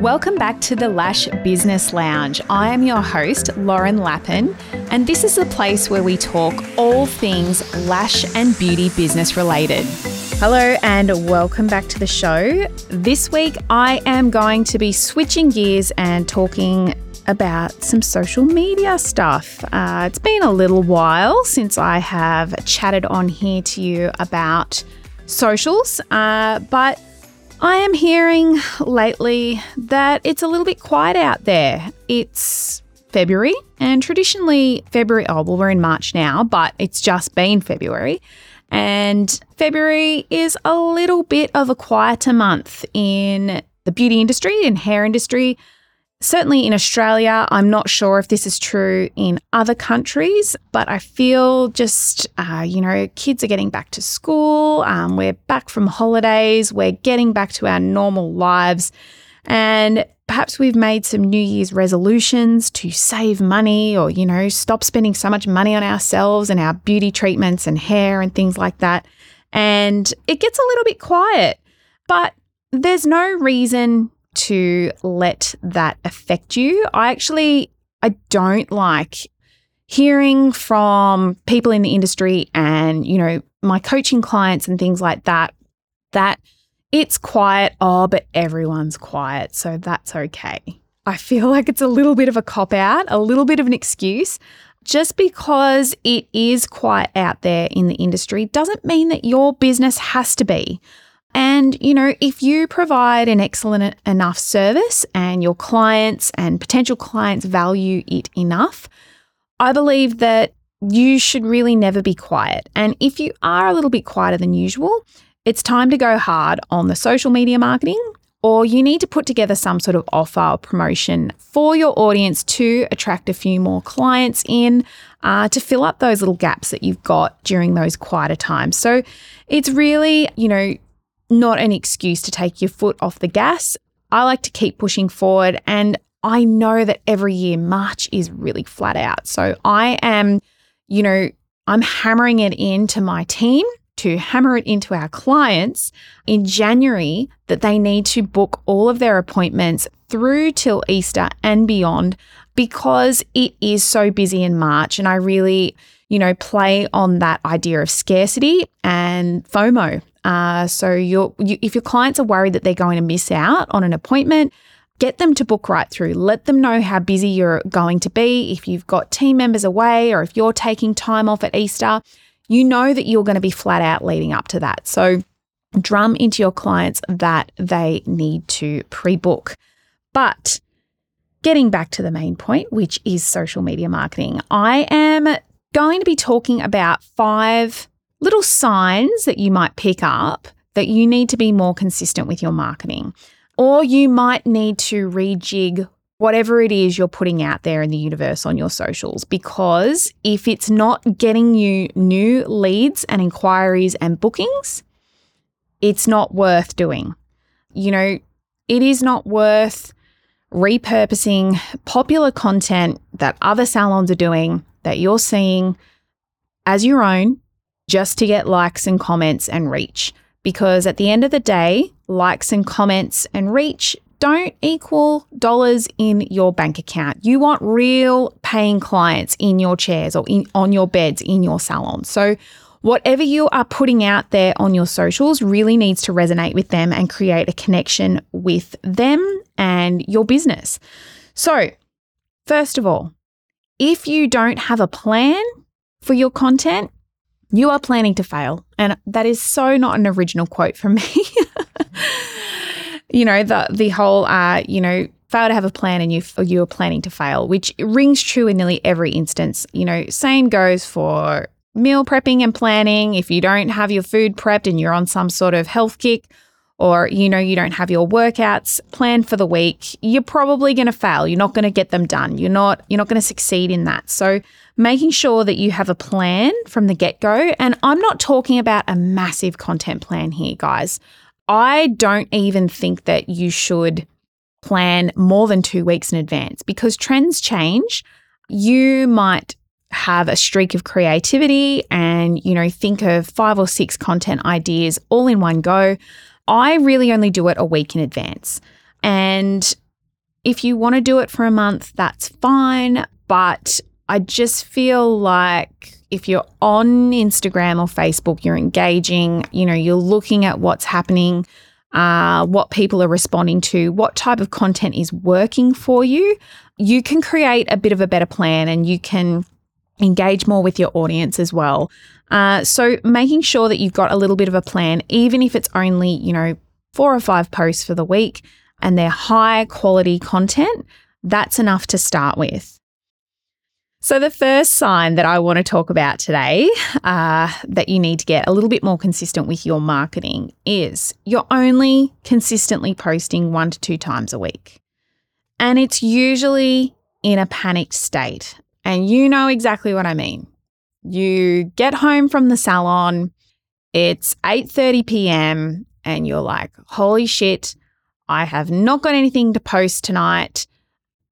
Welcome back to the Lash Business Lounge. I am your host, Lauren Lappin, and this is the place where we talk all things lash and beauty business related. Hello, and welcome back to the show. This week, I am going to be switching gears and talking about some social media stuff. Uh, it's been a little while since I have chatted on here to you about socials, uh, but I am hearing lately that it's a little bit quiet out there. It's February, and traditionally, February, oh, well, we're in March now, but it's just been February. And February is a little bit of a quieter month in the beauty industry and hair industry. Certainly in Australia, I'm not sure if this is true in other countries, but I feel just, uh, you know, kids are getting back to school, um, we're back from holidays, we're getting back to our normal lives. And perhaps we've made some New Year's resolutions to save money or, you know, stop spending so much money on ourselves and our beauty treatments and hair and things like that. And it gets a little bit quiet, but there's no reason to let that affect you. I actually I don't like hearing from people in the industry and, you know, my coaching clients and things like that that it's quiet, oh, but everyone's quiet, so that's okay. I feel like it's a little bit of a cop out, a little bit of an excuse. Just because it is quiet out there in the industry doesn't mean that your business has to be. And, you know, if you provide an excellent enough service and your clients and potential clients value it enough, I believe that you should really never be quiet. And if you are a little bit quieter than usual, it's time to go hard on the social media marketing, or you need to put together some sort of offer or promotion for your audience to attract a few more clients in uh, to fill up those little gaps that you've got during those quieter times. So it's really, you know, not an excuse to take your foot off the gas. I like to keep pushing forward. And I know that every year March is really flat out. So I am, you know, I'm hammering it into my team to hammer it into our clients in January that they need to book all of their appointments through till Easter and beyond because it is so busy in March. And I really, you know, play on that idea of scarcity and FOMO. Uh, so you, if your clients are worried that they're going to miss out on an appointment, get them to book right through. Let them know how busy you're going to be. If you've got team members away or if you're taking time off at Easter, you know that you're going to be flat out leading up to that. So drum into your clients that they need to pre book. But getting back to the main point, which is social media marketing, I am going to be talking about five little signs that you might pick up that you need to be more consistent with your marketing. Or you might need to rejig whatever it is you're putting out there in the universe on your socials because if it's not getting you new leads and inquiries and bookings, it's not worth doing. You know, it is not worth repurposing popular content that other salons are doing that you're seeing as your own just to get likes and comments and reach. Because at the end of the day, likes and comments and reach don't equal dollars in your bank account. You want real paying clients in your chairs or in, on your beds in your salon. So, whatever you are putting out there on your socials really needs to resonate with them and create a connection with them and your business. So, first of all, if you don't have a plan for your content, you are planning to fail. And that is so not an original quote from me. you know, the the whole uh, you know, fail to have a plan and you you are planning to fail, which rings true in nearly every instance. You know, same goes for meal prepping and planning. If you don't have your food prepped and you're on some sort of health kick, or you know you don't have your workouts planned for the week you're probably going to fail. You're not going to get them done. You're not you're not going to succeed in that. So making sure that you have a plan from the get-go and i'm not talking about a massive content plan here guys. I don't even think that you should plan more than 2 weeks in advance because trends change. You might have a streak of creativity and you know think of five or six content ideas all in one go I really only do it a week in advance. And If you want to do it for a month, that's fine. But I just feel like if you're on Instagram or Facebook, you're engaging, you know, you're looking at what's happening, uh, what people are responding to, what type of content is working for you, you can create a bit of a better plan and you can engage more with your audience as well. Uh, so making sure that you've got a little bit of a plan, even if it's only, you know, four or five posts for the week and they're high quality content, that's enough to start with. So, the first sign that I want to talk about today uh, that you need to get a little bit more consistent with your marketing is you're only consistently posting one to two times a week. And it's usually in a panicked state. And you know exactly what I mean. You get home from the salon, it's 8:30 p.m. and you're like, "Holy shit, I have not got anything to post tonight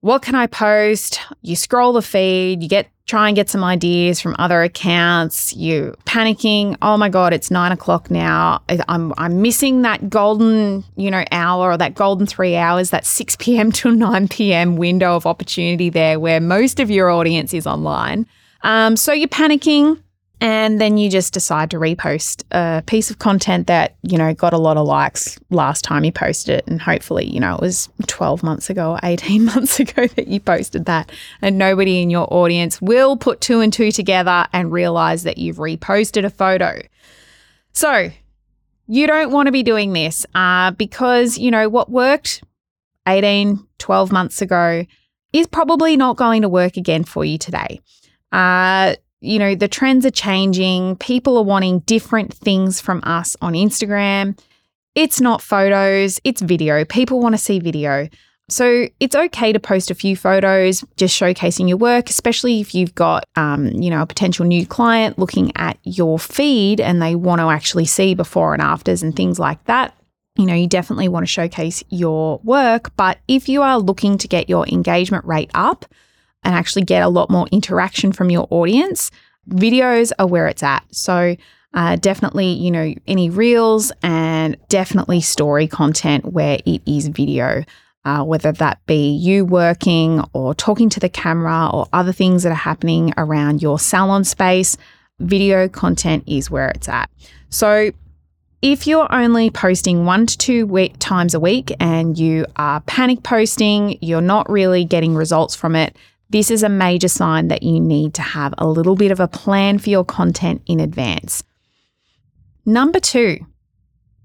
what can I post? You scroll the feed, you get try and get some ideas from other accounts. You panicking. Oh my god, it's nine o'clock now. I'm I'm missing that golden you know hour or that golden three hours, that six p.m. to nine p.m. window of opportunity there, where most of your audience is online. Um, so you're panicking and then you just decide to repost a piece of content that you know got a lot of likes last time you posted it. And hopefully you know it was 12 months ago or 18 months ago that you posted that. And nobody in your audience will put two and two together and realize that you've reposted a photo. So you don't want to be doing this uh, because you know what worked 18 12 months ago is probably not going to work again for you today. Uh, you know, the trends are changing. People are wanting different things from us on Instagram. It's not photos, it's video. People want to see video. So it's okay to post a few photos, just showcasing your work, especially if you've got, um, you know, a potential new client looking at your feed and they want to actually see before and afters and things like that. You know, you definitely want to showcase your work. But if you are looking to get your engagement rate up, and actually get a lot more interaction from your audience, videos are where it's at. So, uh, definitely, you know, any reels and definitely story content where it is video, uh, whether that be you working or talking to the camera or other things that are happening around your salon space. Video content is where it's at. So, if you're only posting one to two times a week and you are panic posting, you're not really getting results from it, this is a major sign that you need to have a little bit of a plan for your content in advance. Number two,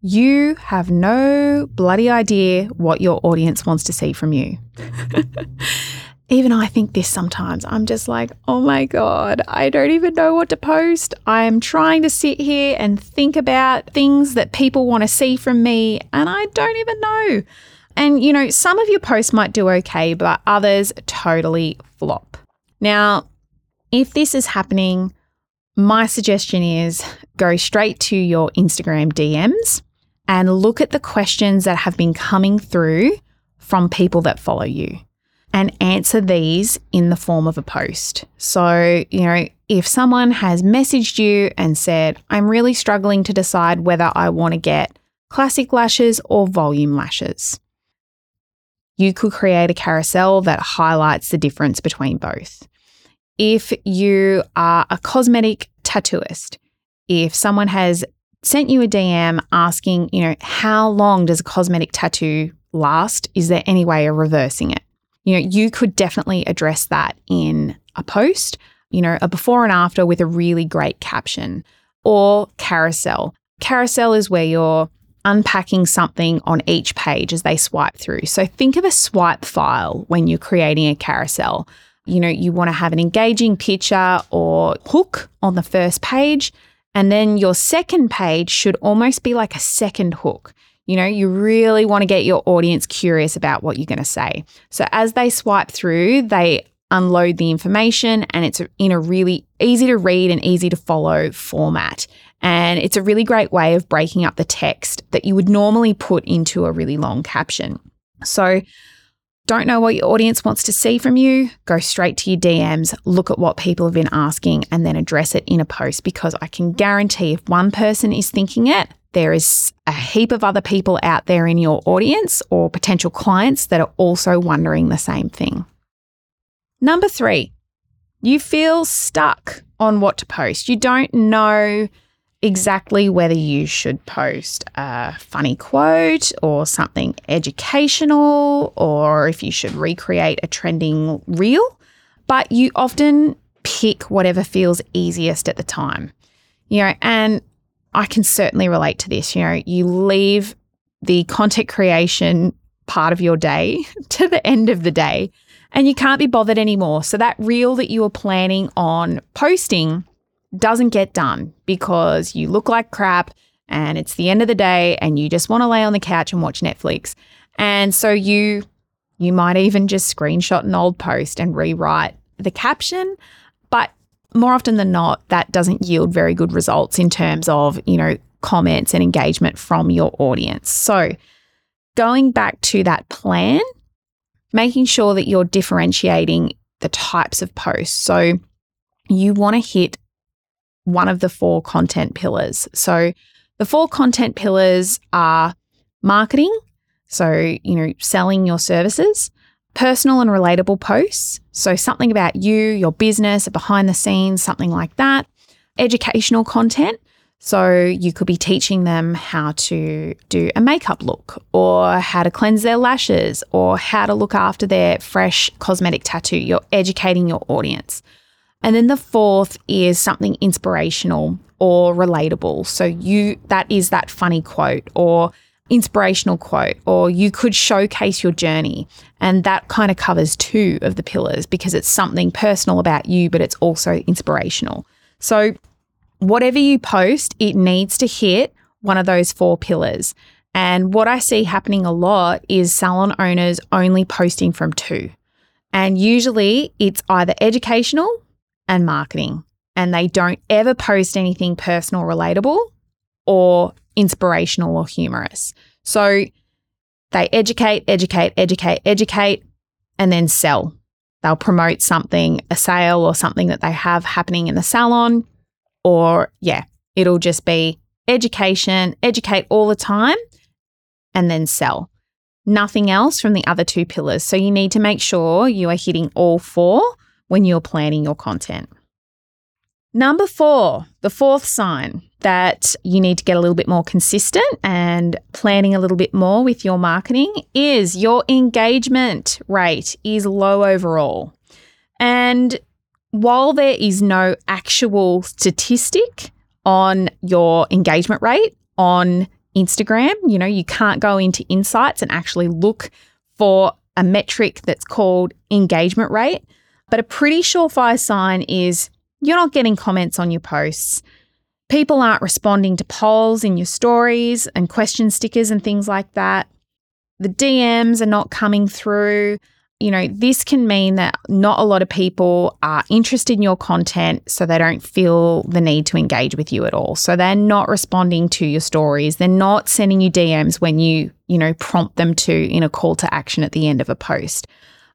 you have no bloody idea what your audience wants to see from you. even I think this sometimes. I'm just like, oh my God, I don't even know what to post. I'm trying to sit here and think about things that people want to see from me, and I don't even know. And, you know, some of your posts might do okay, but others totally flop. Now, if this is happening, my suggestion is go straight to your Instagram DMs and look at the questions that have been coming through from people that follow you and answer these in the form of a post. So, you know, if someone has messaged you and said, I'm really struggling to decide whether I want to get classic lashes or volume lashes you could create a carousel that highlights the difference between both. If you are a cosmetic tattooist, if someone has sent you a DM asking, you know, how long does a cosmetic tattoo last? Is there any way of reversing it? You know, you could definitely address that in a post, you know, a before and after with a really great caption or carousel. Carousel is where you're unpacking something on each page as they swipe through. So think of a swipe file when you're creating a carousel. You know, you want to have an engaging picture or hook on the first page. And then your second page should almost be like a second hook. You know, you really want to get your audience curious about what you're going to say. So as they swipe through, they unload the information and it's in a really easy to read and easy to follow format. And it's a really great way of breaking up the text that you would normally put into a really long caption. So, don't know what your audience wants to see from you, go straight to your DMs, look at what people have been asking, and then address it in a post because I can guarantee if one person is thinking it, there is a heap of other people out there in your audience or potential clients that are also wondering the same thing. Number three, you feel stuck on what to post. You don't know exactly whether you should post a funny quote or something educational or if you should recreate a trending reel, but you often pick whatever feels easiest at the time. You know, and I can certainly relate to this. You know, you leave the content creation part of your day to the end of the day and you can't be bothered anymore. So that reel that you were planning on posting doesn't get done because you look like crap and it's the end of the day and you just want to lay on the couch and watch Netflix. And so you you might even just screenshot an old post and rewrite the caption, but more often than not that doesn't yield very good results in terms of, you know, comments and engagement from your audience. So, going back to that plan, making sure that you're differentiating the types of posts. So, you want to hit one of the four content pillars. So the four content pillars are marketing, so, you know, selling your services, personal and relatable posts, so something about you, your business, behind the scenes, something like that, educational content. So, you could be teaching them how to do a makeup look, or how to cleanse their lashes, or how to look after their fresh cosmetic tattoo. You're educating your audience. And then the fourth is something inspirational or relatable. So you that is that funny quote or inspirational quote or you could showcase your journey and that kind of covers two of the pillars because it's something personal about you but it's also inspirational. So whatever you post, it needs to hit one of those four pillars. And what I see happening a lot is salon owners only posting from two. And usually it's either educational and marketing. And they don't ever post anything personal, relatable, or inspirational or humorous. So they educate, educate, educate, educate, and then sell. They'll promote something, a sale or something that they have happening in the salon. Or, yeah, it'll just be education, educate all the time, and then sell. Nothing else from the other two pillars. So you need to make sure you are hitting all four when you're planning your content. Number four, the fourth sign that you need to get a little bit more consistent and planning a little bit more with your marketing is your engagement rate is low overall. And while there is no actual statistic on your engagement rate on Instagram, you know, you can't go into insights and actually look for a metric that's called engagement rate. But a pretty surefire sign is you're not getting comments on your posts. People aren't responding to polls in your stories and question stickers and things like that. The DMs are not coming through. You know, this can mean that not a lot of people are interested in your content, so they don't feel the need to engage with you at all. So they're not responding to your stories. They're not sending you DMs when you, you know, prompt them to in a call to action at the end of a post.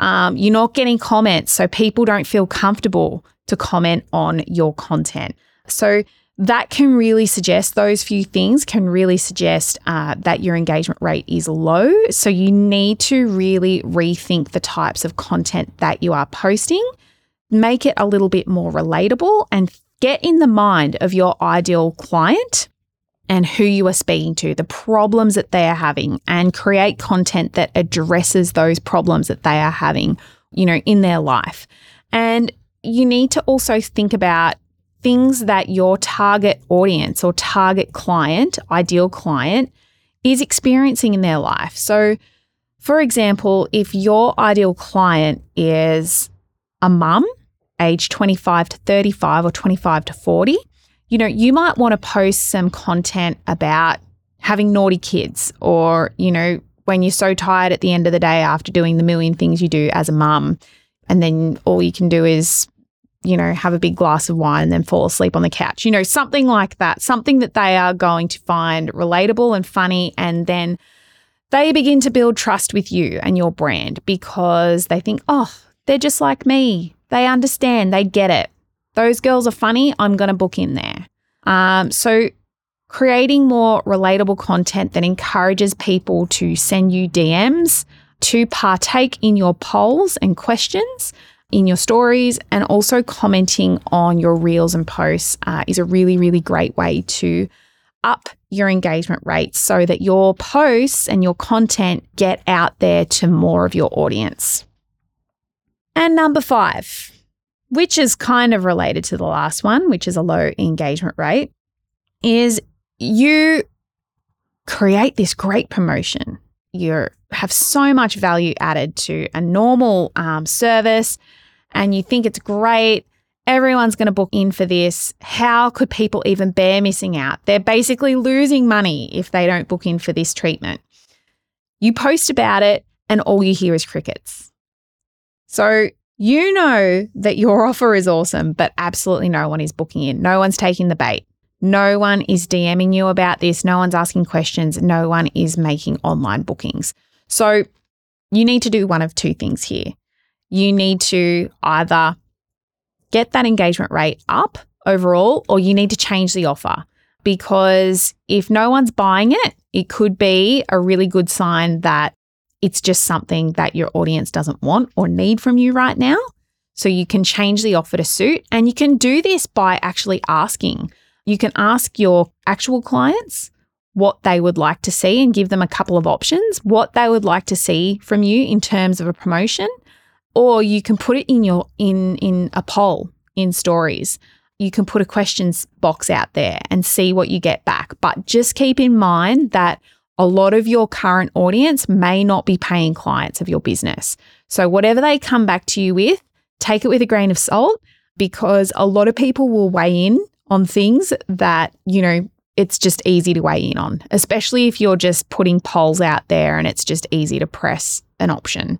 Um, you're not getting comments, so people don't feel comfortable to comment on your content. So that can really suggest those few things can really suggest uh, that your engagement rate is low. So you need to really rethink the types of content that you are posting, make it a little bit more relatable, and get in the mind of your ideal client and who you are speaking to, the problems that they are having, and create content that addresses those problems that they are having, you know, in their life. And you need to also think about things that your target audience or target client, ideal client, is experiencing in their life. So, for example, if your ideal client is a mum, age 25 to 35 or 25 to 40, you know, you might want to post some content about having naughty kids or, you know, when you're so tired at the end of the day after doing the million things you do as a mum, and then all you can do is, you know, have a big glass of wine and then fall asleep on the couch, you know, something like that, something that they are going to find relatable and funny, and then they begin to build trust with you and your brand because they think, oh, they're just like me. They understand, they get it. Those girls are funny. I'm going to book in there. Um, so, creating more relatable content that encourages people to send you DMs, to partake in your polls and questions in your stories, and also commenting on your reels and posts uh, is a really, really great way to up your engagement rates so that your posts and your content get out there to more of your audience. And number five, which is kind of related to the last one, which is a low engagement rate, is you create this great promotion. You have so much value added to a normal um, service and you think it's great Everyone's going to book in for this. How could people even bear missing out? They're basically losing money if they don't book in for this treatment. You post about it, and all you hear is crickets. So you know that your offer is awesome, but absolutely no one is booking in. No one's taking the bait. No one is DMing you about this. No one's asking questions. No one is making online bookings. So you need to do one of two things here. You need to either get that engagement rate up overall, or you need to change the offer. Because if no one's buying it, it could be a really good sign that it's just something that your audience doesn't want or need from you right now. So you can change the offer to suit. And you can do this by actually asking. You can ask your actual clients what they would like to see and give them a couple of options, what they would like to see from you in terms of a promotion or you can put it in your in in a poll in stories you can put a questions box out there and see what you get back but just keep in mind that a lot of your current audience may not be paying clients of your business so whatever they come back to you with take it with a grain of salt because a lot of people will weigh in on things that you know it's just easy to weigh in on especially if you're just putting polls out there and it's just easy to press an option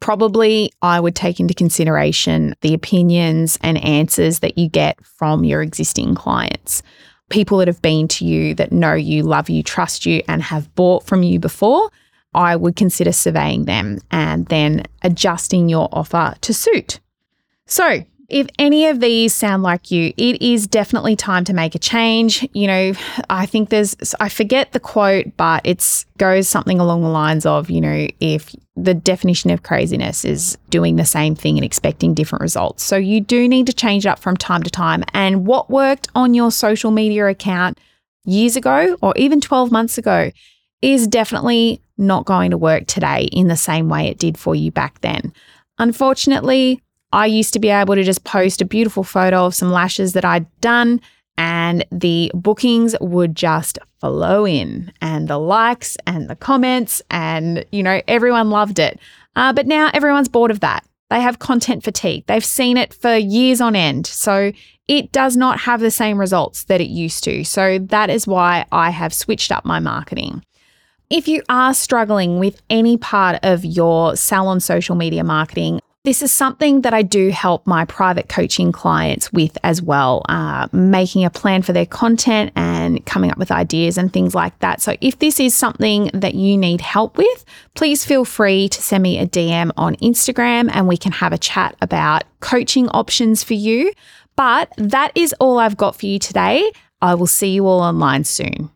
probably I would take into consideration the opinions and answers that you get from your existing clients. People that have been to you that know you, love you, trust you, and have bought from you before, I would consider surveying them and then adjusting your offer to suit. So, if any of these sound like you, it is definitely time to make a change. You know, I think there's, I forget the quote, but it goes something along the lines of, you know, if the definition of craziness is doing the same thing and expecting different results. So you do need to change it up from time to time. And what worked on your social media account years ago or even 12 months ago is definitely not going to work today in the same way it did for you back then. Unfortunately, I used to be able to just post a beautiful photo of some lashes that I'd done and the bookings would just flow in and the likes and the comments and you know everyone loved it. Uh, but now everyone's bored of that. They have content fatigue. They've seen it for years on end. So it does not have the same results that it used to. So that is why i have switched up my marketing. If you are struggling with any part of your salon social media marketing this is something that I do help my private coaching clients with as well, uh, making a plan for their content and coming up with ideas and things like that. So, if this is something that you need help with, please feel free to send me a DM on Instagram and we can have a chat about coaching options for you. But that is all I've got for you today. I will see you all online soon.